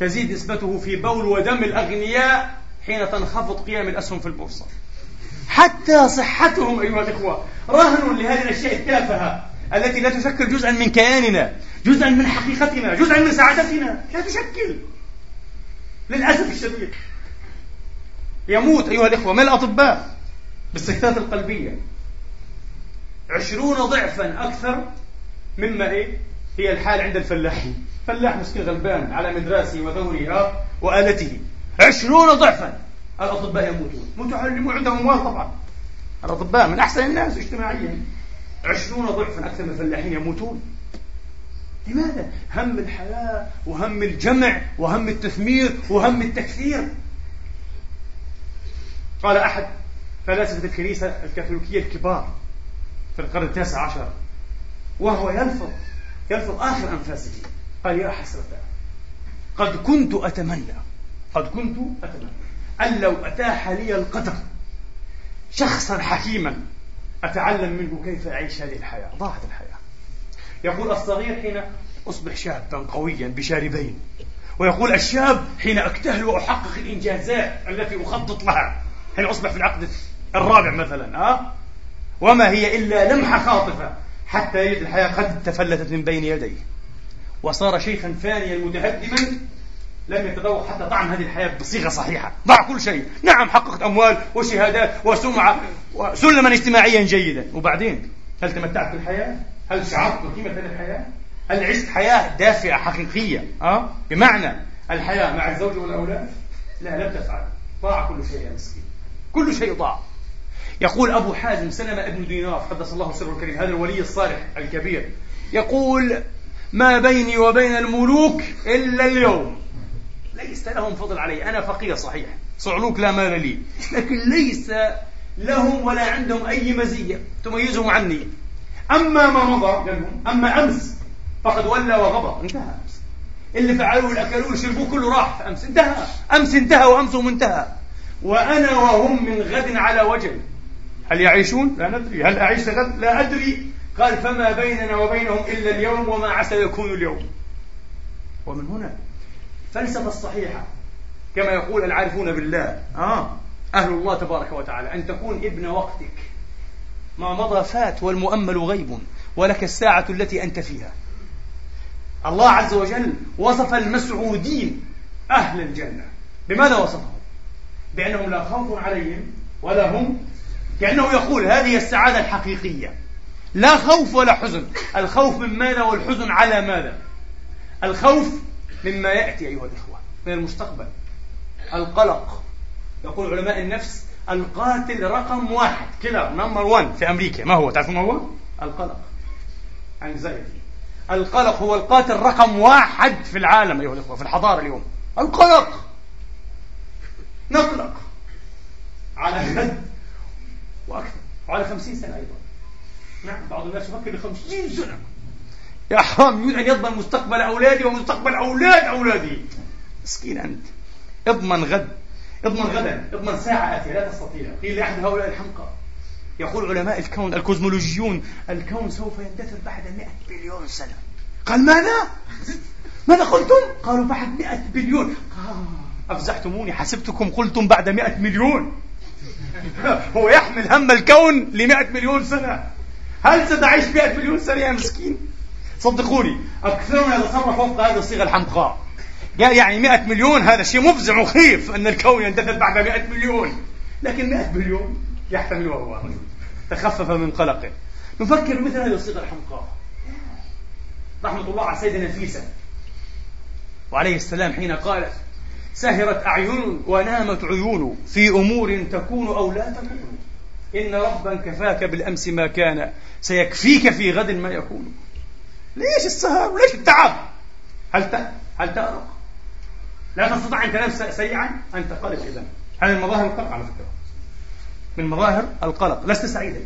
تزيد نسبته في بول ودم الأغنياء حين تنخفض قيم الأسهم في البورصة. حتى صحتهم أيها الإخوة رهن لهذه الأشياء التافهة التي لا تشكل جزءا من كياننا جزءا من حقيقتنا جزءا من سعادتنا. لا تشكل. للأسف الشديد. يموت أيها الإخوة من الأطباء بالسكتات القلبية. عشرون ضعفا أكثر مما إيه؟ هي الحال عند الفلاحين فلاح مسكين غلبان على مدراسه وثوره وآلته. عشرون ضعفا. الأطباء يموتون. متعلمون عندهم أموال طبعا الأطباء من أحسن الناس اجتماعيا. عشرون ضعفا. أكثر من الفلاحين يموتون. لماذا؟ هم الحياة وهم الجمع وهم التثمير وهم التكثير. قال أحد فلاسفة الكنيسة الكاثوليكية الكبار في القرن التاسع عشر وهو يلفظ يلفظ آخر أنفاسه. قال يا حسرة قد كنت أتمنى قد كنت أتمنى أن لو أتاح لي القدر شخصا حكيما أتعلم منه كيف أعيش هذه الحياة. ضاعت الحياة. يقول الصغير حين أصبح شابا قويا بشاربين. ويقول الشاب حين أكتهل وأحقق الإنجازات التي أخطط لها. حين أصبح في العقد الرابع مثلا أه؟ وما هي إلا لمحة خاطفة حتى يجد الحياة قد تفلتت من بين يديه. وصار شيخا فانيا متهدما لم يتذوق حتى طعم هذه الحياة بصيغة صحيحة ضاع كل شيء نعم حققت أموال وشهادات وسمعة وسلما اجتماعيا جيدا وبعدين هل تمتعت بالحياة؟ هل شعرت بقيمة هذه الحياة؟ هل عشت حياة دافئة حقيقية؟ أه؟ بمعنى الحياة مع الزوج والأولاد؟ لا لم تفعل ضاع كل شيء يا مسكين كل شيء ضاع يقول أبو حازم سلمة ابن دينار قدس الله سره الكريم هذا الولي الصالح الكبير يقول ما بيني وبين الملوك إلا اليوم ليس لهم فضل علي. أنا فقير صحيح. صعلوك لا مال لي. لكن ليس لهم ولا عندهم أي مزية. تميزهم عني. أما ما مضى أما أمس فقد ولى وغضب. انتهى أمس. اللي فعلوه اللي أكلوه شربوه كله راح. أمس انتهى. أمس انتهى وأمسهم انتهى وأنا وهم من غد على وجل. هل يعيشون؟ لا ندري. هل أعيش غد؟ لا أدري. قال فما بيننا وبينهم إلا اليوم وما عسى يكون اليوم. ومن هنا الفلسفة الصحيحة كما يقول العارفون بالله آه أهل الله تبارك وتعالى أن تكون ابن وقتك. ما مضى فات والمؤمل غيب ولك الساعة التي أنت فيها. الله عز وجل وصف المسعودين أهل الجنة. بماذا وصفهم؟ بأنهم لا خوف عليهم ولا هم كأنه يقول هذه السعادة الحقيقية. لا خوف ولا حزن. الخوف من ماذا والحزن على ماذا؟ الخوف مما يأتي أيها الإخوة من المستقبل. القلق. يقول علماء النفس القاتل رقم واحد كيلر نمبر 1 في أمريكا. ما هو؟ تعرفون ما هو؟ القلق. Anxiety. القلق هو القاتل رقم واحد في العالم أيها الإخوة في الحضارة اليوم. القلق. نقلق. على غد وأكثر. وعلى خمسين سنة أيضا. نعم بعض الناس يفكر بخمسين. سنة يا حرام يريد أن يضمن مستقبل أولادي ومستقبل أولاد أولادي. مسكين أنت. اضمن غد. اضمن غدا. اضمن ساعة آتية. لا تستطيع. قيل لأحد هؤلاء الحمقى. يقول علماء الكون الكوزمولوجيون الكون سوف يندثر بعد مئة بليون سنة. قال ماذا؟ ماذا قلتم؟ قالوا بعد مئة بليون. آه أفزعتموني حسبتكم قلتم بعد مئة مليون. هو يحمل هم الكون لمئة مليون سنة. هل ستعيش مئة مليون سنة يا مسكين؟ صدقوني. أكثرنا يتصرف وفق هذه الصيغة الحمقاء. يعني 100 مليون هذا شيء مفزع وخيف أن الكون يندثر بعد 100 مليون. لكن 100 مليون يحتملها هو تخفف من قلقه. نفكر مثل هذه الصيغة الحمقاء. رحمة الله على سيدنا نفيسة. وعليه السلام حين قالت سهرت أعين ونامت عيون في أمور تكون أو لا تكون. إن ربا كفاك بالأمس ما كان. سيكفيك في غد ما يكون. ليش السهر وليش التعب؟ هل. هل تأرق؟ لا تستطيع أن تنام سريعا. أنت قلق إذا. هذه مظاهر القلق على فكرة. من مظاهر القلق. لست سعيدا.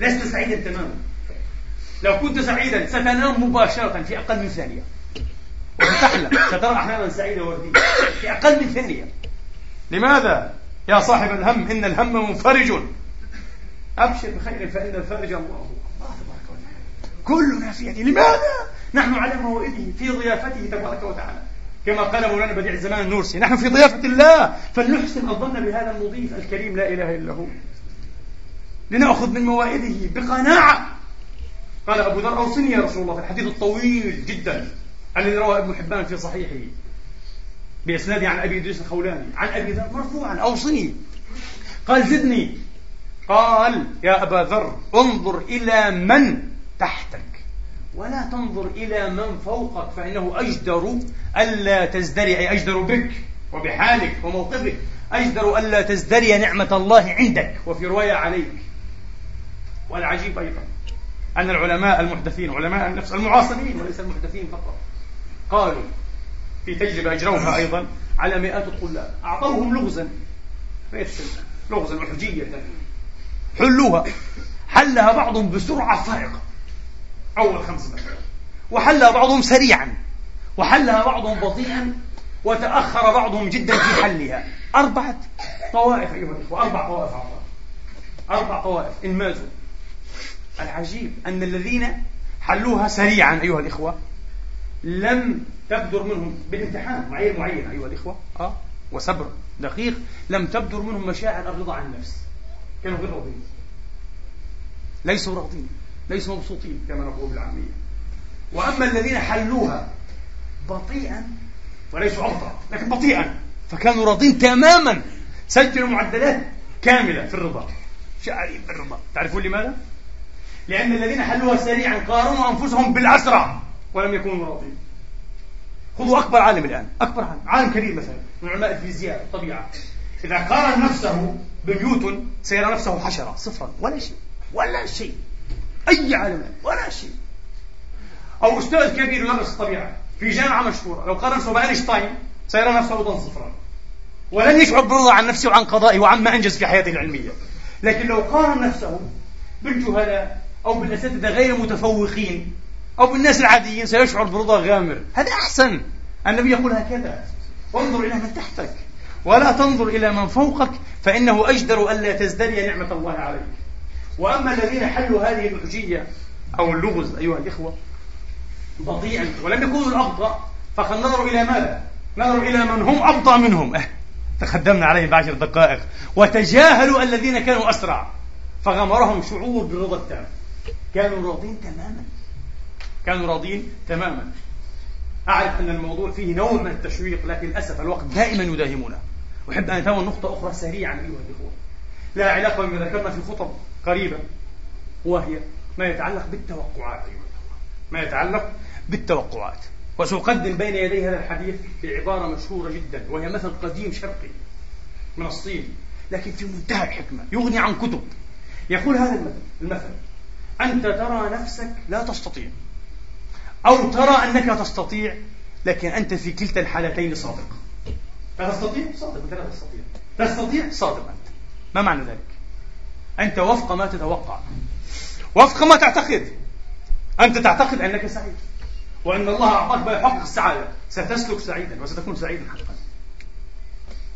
لست سعيدا تماما. لو كنت سعيدا ستنام مباشرة في أقل من ثانية. وستحلم. سترى أحلاما سعيدة وردية. في أقل من ثانية. لماذا؟ يا صاحب الهم إن الهم منفرج. أبشر بخير فإن الفارج الله. تبارك كلنا في يده لماذا؟ نحن على موئده في ضيافته تبارك وتعالى؟ كما قال مولانا بديع الزمان النورسي نحن في ضيافة الله فلنحسن الظن بهذا المضيف الكريم لا إله إلا هو. لنأخذ من موائده بقناعة. قال أبو ذر أوصني يا رسول الله في الحديث الطويل جدا الذي رواه ابن حبان في صحيحه بإسناده عن أبي إدريس الخولاني. عن أبي ذر مرفوعا أوصني. قال زدني. قال يا أبا ذر انظر إلى من تحتك. ولا تنظر إلى من فوقك فإنه أجدر ألا تزدري أي أجدر بك وبحالك وموقفك. أجدر ألا تزدري نعمة الله عندك وفي رواية عليك. والعجيب أيضا أن العلماء المحدثين علماء النفس المعاصرين وليس المحدثين فقط قالوا في تجربة أجروها أيضا على مئات الطلاب أعطوهم لغزا. لغزا وحجية. حلوها. حلها بعضهم بسرعة فائقة أول خمس دقائق. وحلها بعضهم سريعا. وحلها بعضهم بطيئا. وتأخر بعضهم جدا في حلها. أربعة طوائف أيها الإخوة. أربع طوائف عطاء أربع طوائف. انمازوا العجيب أن الذين حلوها سريعا أيها الإخوة لم تبدر منهم بالامتحان. معين معين أيها الإخوة. آه. وصبر. دقيق. لم تبدر منهم مشاعر الرضا عن النفس. كانوا غير راضين ليسوا راضين ليسوا مبسوطين كما نقول بالعامية. وأما الذين حلوها بطيئا وليسوا أبطأ لكن بطيئا. فكانوا راضين تماما. سجلوا معدلات كاملة في الرضا. شعرين بالرضا. تعرفون لماذا؟ لأن الذين حلوها سريعا قارنوا أنفسهم بالأسرع ولم يكونوا راضين. خذوا أكبر عالم الآن. أكبر عالم. عالم كبير مثلا. من علماء الفيزياء الطبيعة. إذا قارن نفسه بنيوتن سيرى نفسه حشرة صفرا ولا شيء ولا شيء. أي عالم ولا شيء. أو أستاذ كبير يدرس الطبيعة في جامعة مشهورة لو قارن نفسه بأينشتاين سيرى نفسه أيضا صفرا. ولن يشعر بالرضا عن نفسه وعن قضائه وعما أنجز في حياته العلمية. لكن لو قارن نفسه بالجهلاء أو بالأساتذة غير المتفوقين أو بالناس العاديين سيشعر برضا غامر. هذا أحسن. النبي يقول هكذا انظر إلى من تحتك ولا تنظر إلى من فوقك فإنه أجدر ألا تزدري نعمة الله عليك. وأما الذين حلوا هذه الحجية أو اللغز أيها الإخوة بطيئا ولم يكونوا الأبطأ فقد نظروا إلى ماذا؟ نظروا إلى من هم أبطأ منهم. أه تقدمنا عليه بعشر دقائق. وتجاهلوا الذين كانوا أسرع. فغمرهم شعور بالرضا التام. كانوا راضين تماما. كانوا راضين تماما. أعرف أن الموضوع فيه نوع من التشويق لكن للأسف الوقت دائما يداهمنا. أحب أن أتناول نقطة أخرى سريعا أيها الإخوة. لا علاقة بما ذكرنا في خطب قريبة وهي ما يتعلق بالتوقعات أيها الإخوة ما يتعلق بالتوقعات. وسأقدم بين يدي هذا الحديث بعبارة مشهورة جدا وهي مثل قديم شرقي من الصين لكن في منتهى الحكمة يغني عن كتب. يقول هذا المثل المثل أنت ترى نفسك لا تستطيع أو ترى أنك تستطيع لكن أنت في كلتا الحالتين صادق. لا تستطيع؟ صادق أنت لا تستطيع. تستطيع؟ صادق أنت. ما معنى ذلك؟ أنت وفق ما تتوقع. وفق ما تعتقد. أنت تعتقد أنك سعيد. وأن الله أعطاك ما يحقق السعادة. ستسلك سعيدا وستكون سعيدا حقا.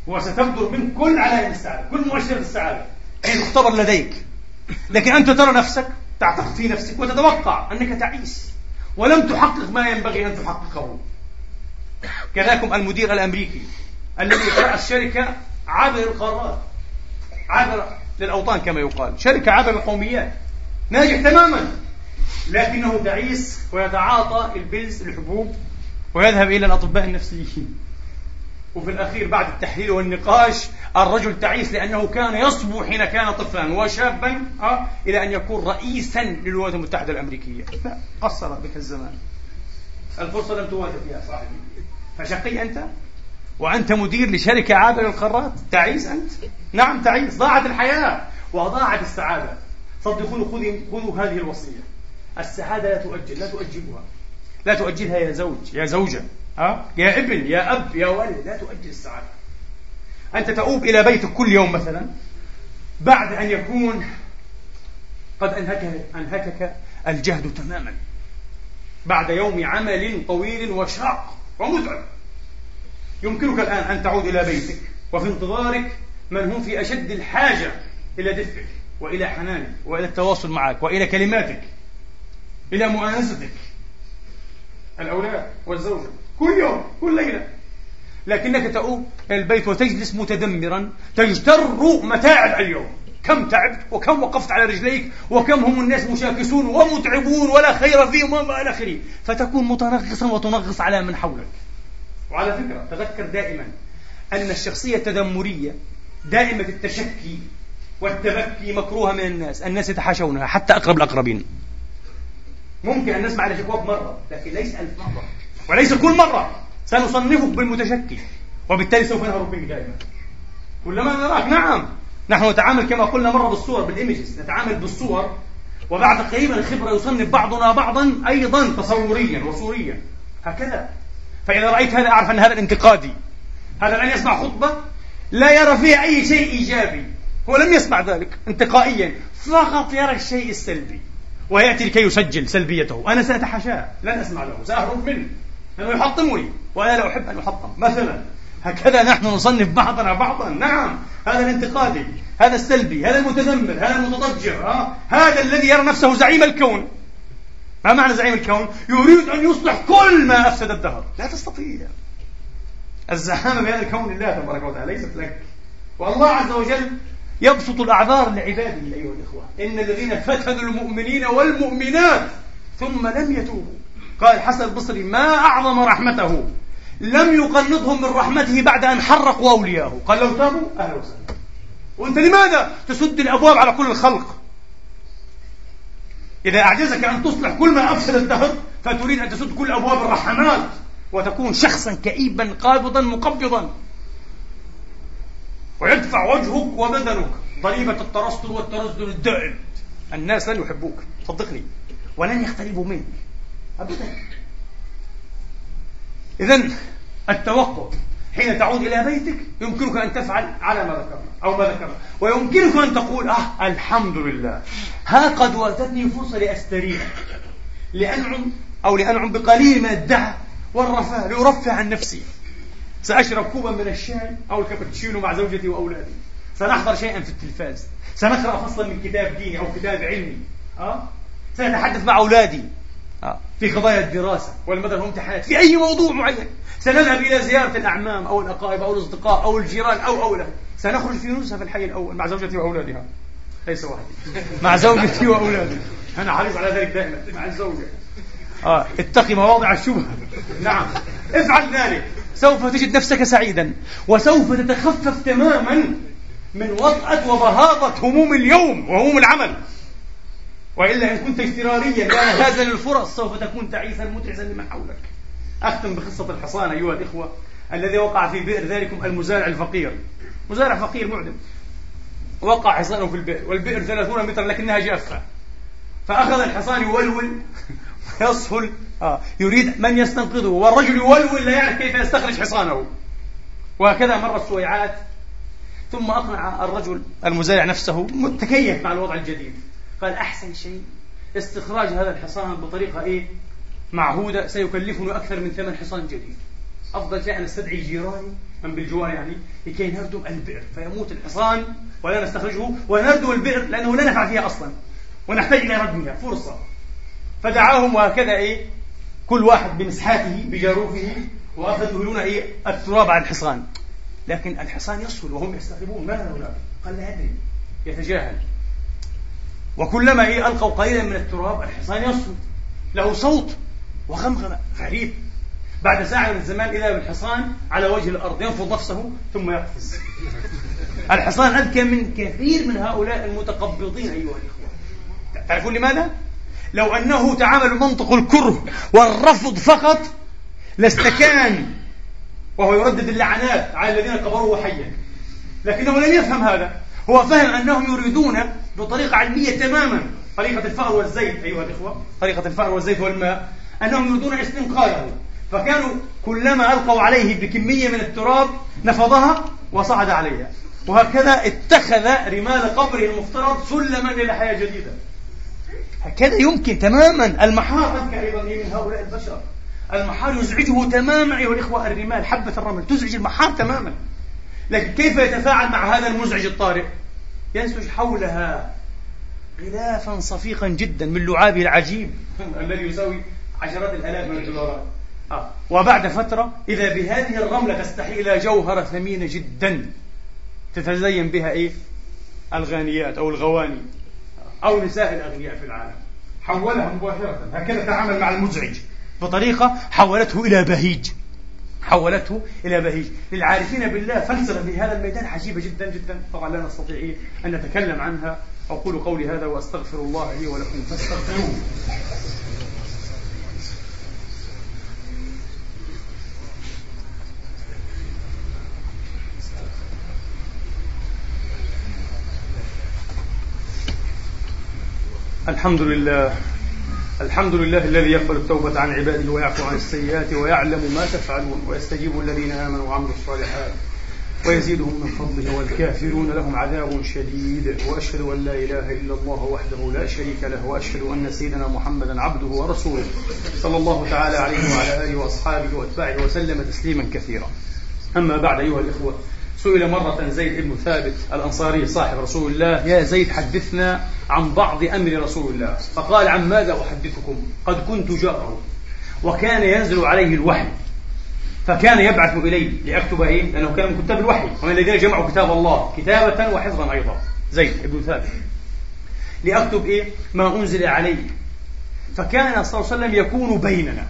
وستبدر من كل علائم السعادة كل مؤشرات السعادة. أي تختبر لديك. لكن أنت ترى نفسك تعتقد في نفسك وتتوقع أنك تعيس. ولم تحقق ما ينبغي أن تحققه. كذاكم المدير الأمريكي الذي رأس شركة عابر القارات عابر للأوطان كما يقال. شركة عابر القوميات. ناجح تماما. لكنه تعيس ويتعاطى البلز الحبوب ويذهب إلى الأطباء النفسيين. وفي الأخير بعد التحليل والنقاش الرجل تعيس لأنه كان يصبو حين كان طفلا وشابا أه إلى أن يكون رئيسا للولايات المتحدة الأمريكية. لا قصر بك الزمان. الفرصة لم تواجه فيها صاحبي. فشقي أنت؟ وأنت مدير لشركة عابرة للقارات؟ تعيس أنت؟ نعم تعيس. ضاعت الحياة وضاعت السعادة. صدقوني خذوا خذوا هذه الوصية. السعادة لا تؤجل لا تؤجلها. لا تؤجلها يا زوج يا زوجة. ها؟ يا ابن يا أب يا ولد لا تؤجل السعادة. أنت تؤوب إلى بيتك كل يوم مثلا بعد أن يكون قد أنهكك, أنهكك الجهد تماما. بعد يوم عمل طويل وشاق ومتعب يمكنك الآن أن تعود إلى بيتك وفي انتظارك من هم في أشد الحاجة إلى دفئك وإلى حنانك وإلى التواصل معك وإلى كلماتك إلى مؤانستك الأولاد والزوجة كل يوم كل ليلة. لكنك تؤوب إلى البيت وتجلس متدمرا تجتر متاعب اليوم. كم تعبت وكم وقفت على رجليك وكم هم الناس مشاكسون ومتعبون ولا خير فيهم وما إلى آخره. فتكون متنغصا وتنغص على من حولك. وعلى فكرة تذكر دائما أن الشخصية التذمرية دائمة التشكي والتبكي مكروهة من الناس الناس يتحاشونها حتى أقرب الأقربين. ممكن أن نسمع لشكواك مرة لكن ليس ألف مرة. وليس كل مرة. سنصنفك بالمتشكي وبالتالي سوف نهرب منك دائما. كلما نراك نعم. نحن نتعامل كما قلنا مرة بالصور بالإيمجز. نتعامل بالصور وبعد قليل الخبرة يصنف بعضنا بعضا أيضا تصوريا وصوريا. هكذا. فإذا رأيت هذا أعرف أن هذا الانتقادي هذا الآن يسمع خطبة لا يرى فيها أي شيء إيجابي. هو لم يسمع ذلك انتقائيا. فقط يرى الشيء السلبي. ويأتي لكي يسجل سلبيته. أنا سأتحاشاه. لن أسمع له. سأهرب منه. لأنه يحطمني. وأنا لا أحب أن يحطم مثلا هكذا نحن نصنف بعضنا بعضا. نعم هذا الانتقادي هذا السلبي هذا المتذمر هذا المتضجر ها؟ هذا الذي يرى نفسه زعيم الكون. ما معنى زعيم الكون؟ يريد أن يصلح كل ما أفسد الدهر. لا تستطيع. الزعامة بهذا الكون لله تبارك وتعالى ليست لك. والله عز وجل يبسط الأعذار لعباده أيها الإخوة. إن الذين فتنوا المؤمنين والمؤمنات ثم لم يتوبوا. قال حسن البصري ما أعظم رحمته؟ لم يقنطهم من رحمته بعد أن حرقوا أولياءه. قال لو تابوا أهلا وسهلا وأنت لماذا تسد الأبواب على كل الخلق؟ إذا أعجزك أن تصلح كل ما أفسد الدهر فتريد أن تسد كل أبواب الرحمات وتكون شخصا كئيبا قابضا مقبضا. ويدفع وجهك وبدنك ضريبة الترصد والترصد الدائم. الناس لن يحبوك. صدقني. ولن يقتربوا منك. أبدا. إذا التوقف. حين تعود إلى بيتك يمكنك أن تفعل على ما ذكرنا أو ما ذكرنا ويمكنك أن تقول آه الحمد لله. ها قد واتتني فرصة لأستريح لأنعم أو لأنعم بقليل من الدعاء والرفاه لأرفه عن نفسي. سأشرب كوبا من الشاي أو الكابتشينو مع زوجتي وأولادي. سنحضر شيئا في التلفاز. سنقرأ فصلا من كتاب ديني أو كتاب علمي. أه؟ سنتحدث مع أولادي؟ في قضايا الدراسة والمدرسة والامتحانات. في أي موضوع معين. سنذهب إلى زيارة الأعمام أو الأقارب أو الأصدقاء أو الجيران أو أو لا سنخرج في نزهة في الحي الأول مع زوجتي وأولادها. ليس وحدي مع زوجتي وأولادي. أنا حريص على ذلك دائما مع الزوجة. آه اتقي مواضع الشبهة. نعم. افعل ذلك. سوف تجد نفسك سعيدا. وسوف تتخفف تماما من وطأة وبهاضة هموم اليوم وهموم العمل. وإلا إن كنت اضطراريا لا. هذا للفرص سوف تكون تعيسا متعسا لمن حولك. أختم بقصة الحصان أيها الإخوة الذي وقع في بئر ذلكم المزارع الفقير. مزارع فقير معدم. وقع حصانه في البئر والبئر ثلاثون مترا لكنها جافة. فأخذ الحصان يولول ويصهل آه يريد من يستنقذه. والرجل يولول لا يعرف كيف يستخرج حصانه. وهكذا مرت سويعات ثم أقنع الرجل المزارع نفسه متكيف مع الوضع الجديد. قال أحسن شيء استخراج هذا الحصان بطريقة إيه؟ معهودة سيكلفني أكثر من ثمن حصان جديد. أفضل شيء أن أستدعي جيراني من بالجوار يعني لكي نردم البئر. فيموت الحصان ولا نستخرجه ونردم البئر لأنه لا نفع فيها أصلا ونحتاج إلى ردمها فرصة. فدعاهم وهكذا إيه؟ كل واحد بمسحاته بجاروفه وأخذوا يهلون إيه؟ التراب على الحصان. لكن الحصان يصل وهم يستغربون ما هؤلاء؟ قال لا يدري يتجاهل. وكلما إيه ألقوا قليلا من التراب الحصان يصل له صوت وغمغمة غريب. بعد ساعة من الزمان إذا بالحصان على وجه الأرض ينفض نفسه ثم يقفز. الحصان أذكى من كثير من هؤلاء المتقبضين أيها الإخوة. تعرفون لماذا؟ لو أنه تعامل منطق الكره والرفض فقط لاستكان وهو يردد اللعنات على الذين قبروه حيا. لكنه لم يفهم هذا. هو فهم أنهم يريدون بطريقة علمية تماما. طريقة الفأر والزيت أيها الإخوة. طريقة الفأر والزيت والماء. أنهم يريدون استنقاذه. فكانوا كلما ألقوا عليه بكمية من التراب نفضها وصعد عليها. وهكذا اتخذ رمال قبره المفترض سلما إلى حياة جديدة. هكذا يمكن تماما المحار أذكى أيضا من هؤلاء البشر. المحار يزعجه تماما أيها الإخوة الرمال. حبة الرمل تزعج المحار تماما. لكن كيف يتفاعل مع هذا المزعج الطارئ؟ ينسج حولها غلافا صفيقا جدا من لعابه العجيب. الذي يساوي عشرات الآلاف من الدولارات. آه. وبعد فترة إذا بهذه الرملة تستحي إلى جوهرة ثمينة جدا تتزين بها إيه؟ الغانيات أو الغواني أو نساء الأغنياء في العالم. حولها مباشرة. هكذا تعامل مع المزعج. بطريقة حولته إلى بهيج. حولته إلى بهيج. للعارفين بالله فلسفة في هذا الميدان عجيبة جدا جدا. طبعا لا نستطيع أن نتكلم عنها. أقول قولي هذا وأستغفر الله لي ولكم. فاستغفروه. الحمد لله. الحمد لله الذي يقبل التوبة عن عباده ويعفو عن السيئات ويعلم ما تفعلون ويستجيب الذين آمنوا وعملوا الصالحات ويزيدهم من فضله والكافرون لهم عذاب شديد وأشهد أن لا إله إلا الله وحده لا شريك له وأشهد أن سيدنا محمدا عبده ورسوله صلى الله تعالى عليه وعلى آله وأصحابه وأتباعه وسلم تسليما كثيرا. أما بعد أيها الإخوة سئل مرة زيد بن ثابت الأنصاري صاحب رسول الله يا زيد حدثنا عن بعض أمر رسول الله. فقال عن ماذا أحدثكم؟ قد كنت جاره. وكان ينزل عليه الوحي. فكان يبعث إلي لأكتب إيه؟ لأنه كان من كتاب الوحي. ومن الذين جمعوا كتاب الله كتابة وحفظا أيضا. زيد بن ثابت. لأكتب إيه؟ ما أنزل علي فكان صلى الله عليه وسلم يكون بيننا.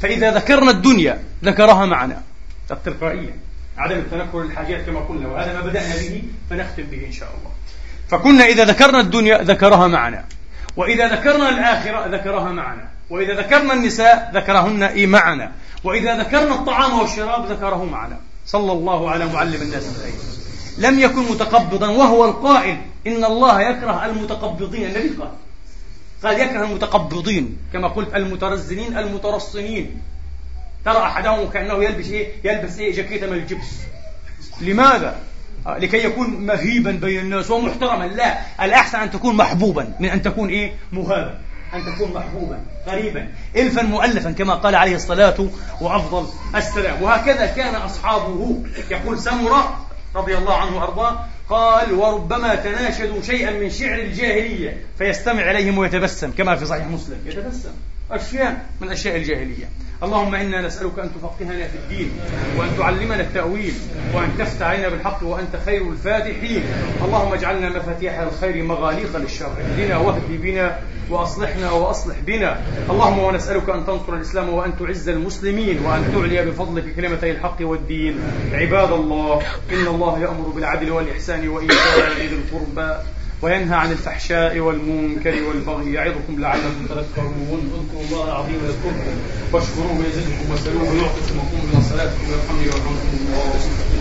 فإذا ذكرنا الدنيا ذكرها معنا. التلقائية عدم التنكر للحاجات كما قلنا وهذا ما بدأنا به فنختم به إن شاء الله. فكنا إذا ذكرنا الدنيا ذكرها معنا وإذا ذكرنا الآخرة ذكرها معنا وإذا ذكرنا النساء ذكرهن إيه معنا وإذا ذكرنا الطعام والشراب ذكره معنا. صلى الله على معلم الناس الخير. لم يكن متقبضا وهو القائل إن الله يكره المتقبضين. النبي قال قال يكره المتقبضين كما قلت المترزنين المترصنين. ترى أحدهم كأنه يلبس إيه؟ يلبس إيه؟ جاكيته من الجبس. لماذا؟ آه، لكي يكون مهيبا بين الناس ومحترما. لا الأحسن أن تكون محبوبا من أن تكون إيه؟ مهابا. أن تكون محبوبا قريبا إلفا مؤلفا كما قال عليه الصلاة وأفضل السلام. وهكذا كان أصحابه. يقول سمرة رضي الله عنه وأرضاه قال وربما تناشدوا شيئا من شعر الجاهلية. فيستمع إليهم ويتبسم كما في صحيح مسلم. يتبسم. أشياء من أشياء الجاهلية. اللهم إنا نسألك أن تفقهنا في الدين وأن تعلمنا التأويل وأن تفتح علينا بالحق وأنت خير الفاتحين. اللهم اجعلنا مفاتيح الخير مغاليق للشر. اهدنا واهد بنا وأصلحنا وأصلح بنا. اللهم ونسألك أن تنصر الإسلام وأن تعز المسلمين وأن تعلي بفضلك كلمتي الحق والدين. عباد الله إن الله يأمر بالعدل والإحسان وإيتاء ذي القربى. وينهى عن الفحشاء والمنكر والبغي يعظكم لعلكم تذكرون. اذكروا الله العظيم يذكركم واشكروه يزدكم وسلوه يعطكم وقوموا إلى صلاتكم ويرحمني ويرحمكم الله